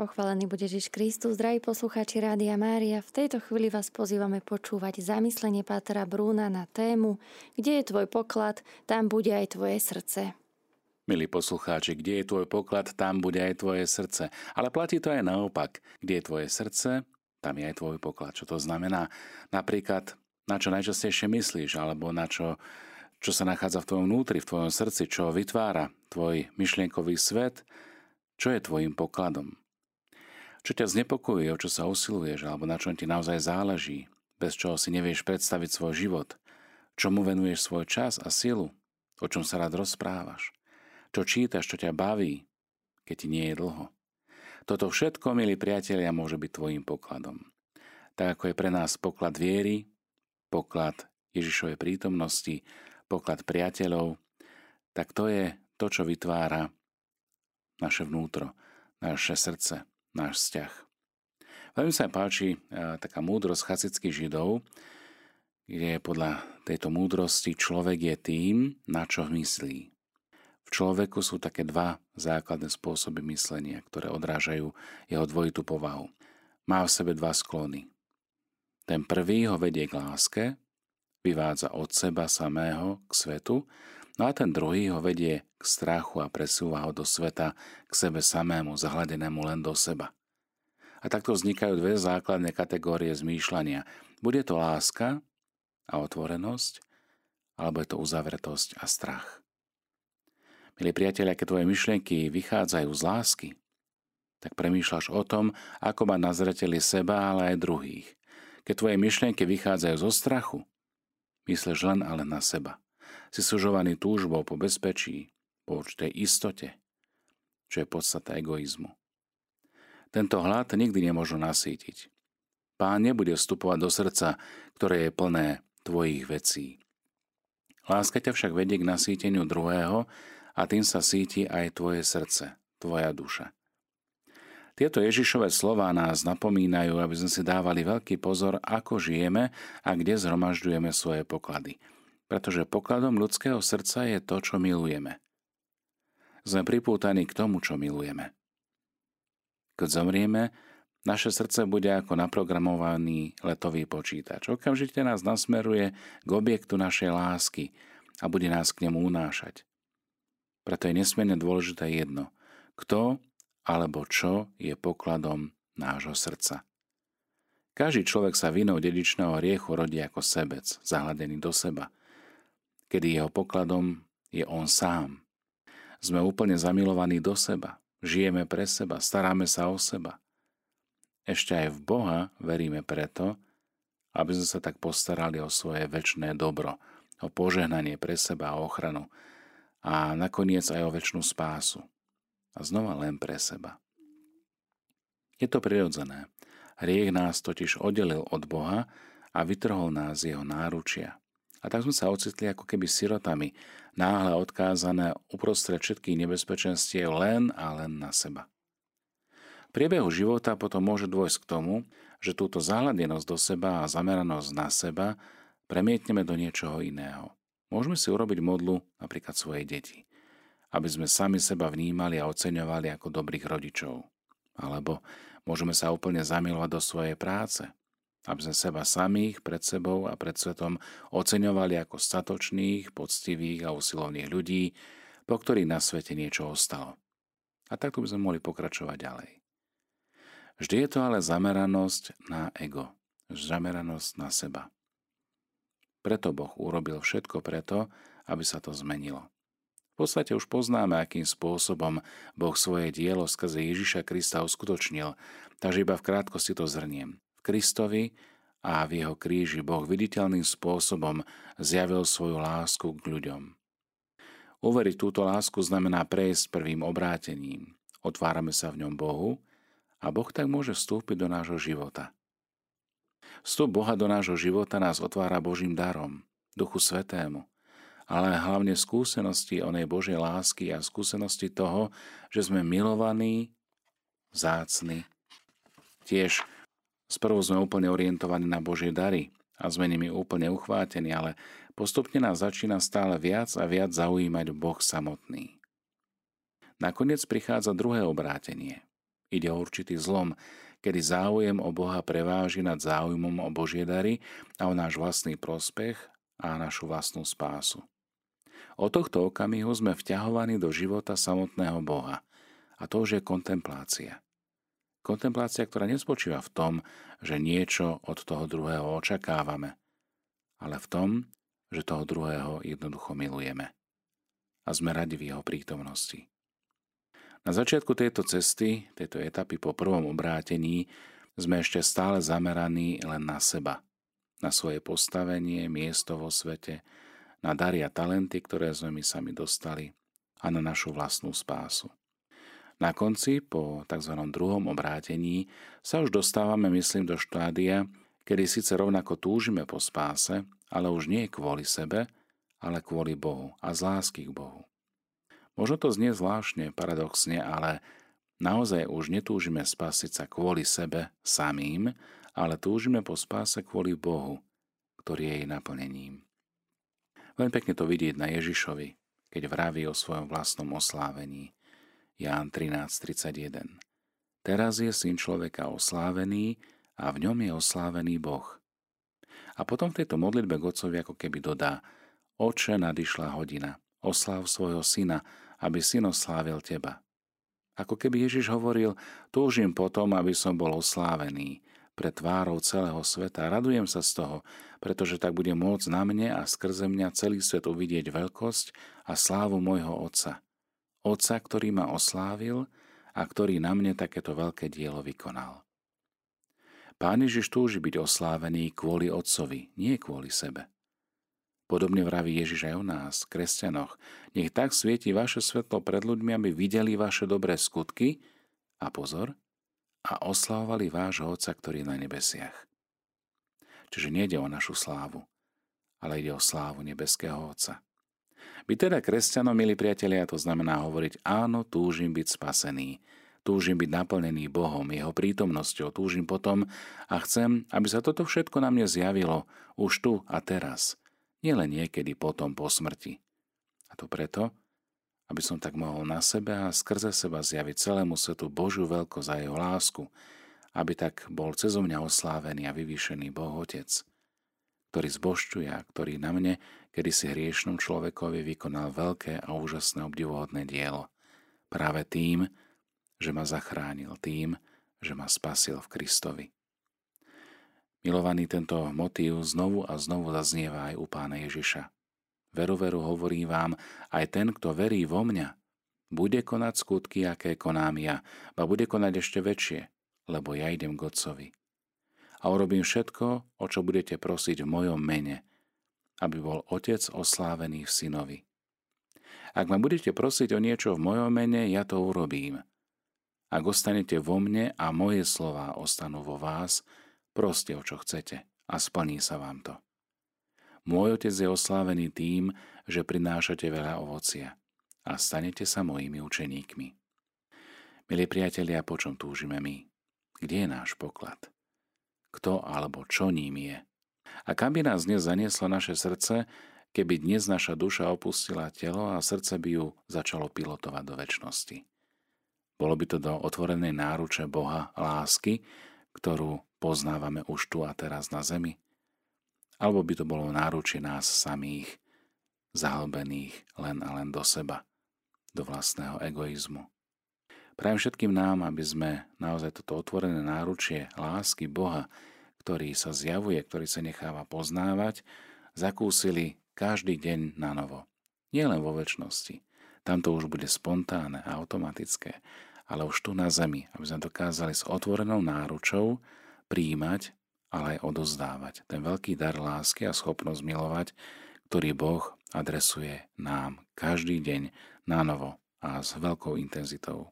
Pochválený bude Ježiš Kristus, zdraví poslucháči Rádia Mária. V tejto chvíli vás pozývame počúvať zamyslenie Pátra Brúna na tému Kde je tvoj poklad, tam bude aj tvoje srdce. Milí poslucháči, kde je tvoj poklad, tam bude aj tvoje srdce. Ale platí to aj naopak. Kde je tvoje srdce, tam je aj tvoj poklad. Čo to znamená? Napríklad, na čo najčastejšie myslíš, alebo na čo, čo sa nachádza v tvojom vnútri, v tvojom srdci, čo vytvára tvoj myšlienkový svet, čo je tvojim pokladom. Čo ťa znepokojuje, o čo sa usiluješ, alebo na čom ti naozaj záleží, bez čoho si nevieš predstaviť svoj život, čomu venuješ svoj čas a silu, o čom sa rád rozprávaš, čo čítaš, čo ťa baví, keď ti nie je dlho. Toto všetko, milí priatelia, môže byť tvojim pokladom. Tak ako je pre nás poklad viery, poklad Ježišovej prítomnosti, poklad priateľov, tak to je to, čo vytvára naše vnútro, naše srdce, náš vzťah. Veľmi sa páči e, taká múdrosť chasických židov, kde podľa tejto múdrosti človek je tým, na čo myslí. V človeku sú také dva základné spôsoby myslenia, ktoré odrážajú jeho dvojitú povahu. Má v sebe dva sklony. Ten prvý ho vedie k láske, vyvádza od seba samého k svetu, no a ten druhý ho vedie k strachu a presúva ho do sveta k sebe samému, zahľadenému len do seba. A takto vznikajú dve základné kategórie zmýšľania. Bude to láska a otvorenosť, alebo je to uzavretosť a strach. Milí priatelia, keď tvoje myšlienky vychádzajú z lásky, tak premýšľaš o tom, ako mať na seba, ale aj druhých. Keď tvoje myšlienky vychádzajú zo strachu, myslíš len ale na seba. Si sužovaný túžbou po bezpečí, po určitej istote, čo je podstata egoizmu. Tento hlad nikdy nemôžu nasítiť. Pán nebude vstupovať do srdca, ktoré je plné tvojich vecí. Láska ťa však vedie k nasýteniu druhého a tým sa síti aj tvoje srdce, tvoja duša. Tieto Ježišové slová nás napomínajú, aby sme si dávali veľký pozor, ako žijeme a kde zhromažďujeme svoje poklady. Pretože pokladom ľudského srdca je to, čo milujeme sme pripútaní k tomu, čo milujeme. Keď zomrieme, naše srdce bude ako naprogramovaný letový počítač. Okamžite nás nasmeruje k objektu našej lásky a bude nás k nemu unášať. Preto je nesmierne dôležité jedno, kto alebo čo je pokladom nášho srdca. Každý človek sa vinou dedičného riechu rodí ako sebec, zahladený do seba, kedy jeho pokladom je on sám, sme úplne zamilovaní do seba. Žijeme pre seba, staráme sa o seba. Ešte aj v Boha veríme preto, aby sme sa tak postarali o svoje väčšné dobro, o požehnanie pre seba a ochranu a nakoniec aj o väčšnú spásu. A znova len pre seba. Je to prirodzené. Hriech nás totiž oddelil od Boha a vytrhol nás jeho náručia. A tak sme sa ocitli ako keby sirotami, náhle odkázané uprostred všetkých nebezpečenstiev len a len na seba. V priebehu života potom môže dôjsť k tomu, že túto záhľadenosť do seba a zameranosť na seba premietneme do niečoho iného. Môžeme si urobiť modlu napríklad svojej deti, aby sme sami seba vnímali a oceňovali ako dobrých rodičov. Alebo môžeme sa úplne zamilovať do svojej práce, aby sme seba samých pred sebou a pred svetom oceňovali ako statočných, poctivých a usilovných ľudí, po ktorých na svete niečo ostalo. A takto by sme mohli pokračovať ďalej. Vždy je to ale zameranosť na ego, zameranosť na seba. Preto Boh urobil všetko preto, aby sa to zmenilo. V podstate už poznáme, akým spôsobom Boh svoje dielo skrze Ježiša Krista uskutočnil, takže iba v krátkosti to zhrniem. V Kristovi a v jeho kríži Boh viditeľným spôsobom zjavil svoju lásku k ľuďom. Uveriť túto lásku znamená prejsť prvým obrátením. Otvárame sa v ňom Bohu a Boh tak môže vstúpiť do nášho života. Vstup Boha do nášho života nás otvára Božím darom, Duchu Svetému, ale hlavne skúsenosti onej Božej lásky a skúsenosti toho, že sme milovaní, vzácni, tiež Sprvu sme úplne orientovaní na Božie dary a sme nimi úplne uchvátení, ale postupne nás začína stále viac a viac zaujímať Boh samotný. Nakoniec prichádza druhé obrátenie. Ide o určitý zlom, kedy záujem o Boha preváži nad záujmom o Božie dary a o náš vlastný prospech a našu vlastnú spásu. Od tohto okamihu sme vťahovaní do života samotného Boha. A to už je kontemplácia. Kontemplácia, ktorá nespočíva v tom, že niečo od toho druhého očakávame, ale v tom, že toho druhého jednoducho milujeme a sme radi v jeho prítomnosti. Na začiatku tejto cesty, tejto etapy po prvom obrátení, sme ešte stále zameraní len na seba, na svoje postavenie, miesto vo svete, na dary a talenty, ktoré sme my sami dostali a na našu vlastnú spásu. Na konci, po tzv. druhom obrátení, sa už dostávame, myslím, do štádia, kedy síce rovnako túžime po spáse, ale už nie kvôli sebe, ale kvôli Bohu a z lásky k Bohu. Možno to znie zvláštne, paradoxne, ale naozaj už netúžime spasiť sa kvôli sebe samým, ale túžime po spáse kvôli Bohu, ktorý je jej naplnením. Len pekne to vidieť na Ježišovi, keď vraví o svojom vlastnom oslávení. Ján 13.31. Teraz je syn človeka oslávený a v ňom je oslávený Boh. A potom v tejto modlitbe Godcovi ako keby dodá Oče, nadišla hodina, osláv svojho syna, aby syn oslávil teba. Ako keby Ježiš hovoril, túžim potom, aby som bol oslávený pre tvárou celého sveta. Radujem sa z toho, pretože tak bude môcť na mne a skrze mňa celý svet uvidieť veľkosť a slávu môjho Otca. Otca, ktorý ma oslávil a ktorý na mne takéto veľké dielo vykonal. Pán Ježiš túži byť oslávený kvôli Otcovi, nie kvôli sebe. Podobne vraví Ježiš aj o nás, kresťanoch. Nech tak svieti vaše svetlo pred ľuďmi, aby videli vaše dobré skutky a pozor, a oslávali vášho Otca, ktorý je na nebesiach. Čiže nejde o našu slávu, ale ide o slávu nebeského Otca. Byť teda kresťanom, milí priatelia, to znamená hovoriť áno, túžim byť spasený, túžim byť naplnený Bohom, Jeho prítomnosťou, túžim potom a chcem, aby sa toto všetko na mne zjavilo už tu a teraz, nielen niekedy potom po smrti. A to preto, aby som tak mohol na sebe a skrze seba zjaviť celému svetu Božiu veľkosť a jeho lásku, aby tak bol cez mňa oslávený a vyvýšený Boh Otec, ktorý zbošťuje a ktorý na mne kedy si hriešnom človekovi vykonal veľké a úžasné obdivuhodné dielo. Práve tým, že ma zachránil, tým, že ma spasil v Kristovi. Milovaný tento motív znovu a znovu zaznieva aj u pána Ježiša. Veru, veru hovorím vám, aj ten, kto verí vo mňa, bude konať skutky, aké konám ja, a bude konať ešte väčšie, lebo ja idem k Otcovi. A urobím všetko, o čo budete prosiť v mojom mene, aby bol Otec oslávený v Synovi. Ak ma budete prosiť o niečo v mojom mene, ja to urobím. Ak ostanete vo mne a moje slova ostanú vo vás, proste o čo chcete a splní sa vám to. Môj Otec je oslávený tým, že prinášate veľa ovocia a stanete sa mojimi učeníkmi. Milí priatelia, po čom túžime my? Kde je náš poklad? Kto alebo čo ním je? A kam by nás dnes zanieslo naše srdce, keby dnes naša duša opustila telo a srdce by ju začalo pilotovať do väčšnosti? Bolo by to do otvorenej náruče Boha lásky, ktorú poznávame už tu a teraz na zemi? Alebo by to bolo náručie nás samých, zahlbených len a len do seba, do vlastného egoizmu? Prajem všetkým nám, aby sme naozaj toto otvorené náručie lásky Boha ktorý sa zjavuje, ktorý sa necháva poznávať, zakúsili každý deň na novo. Nie len vo väčšnosti. Tam to už bude spontánne a automatické, ale už tu na zemi, aby sme dokázali s otvorenou náručou príjmať, ale aj odozdávať ten veľký dar lásky a schopnosť milovať, ktorý Boh adresuje nám každý deň na novo a s veľkou intenzitou.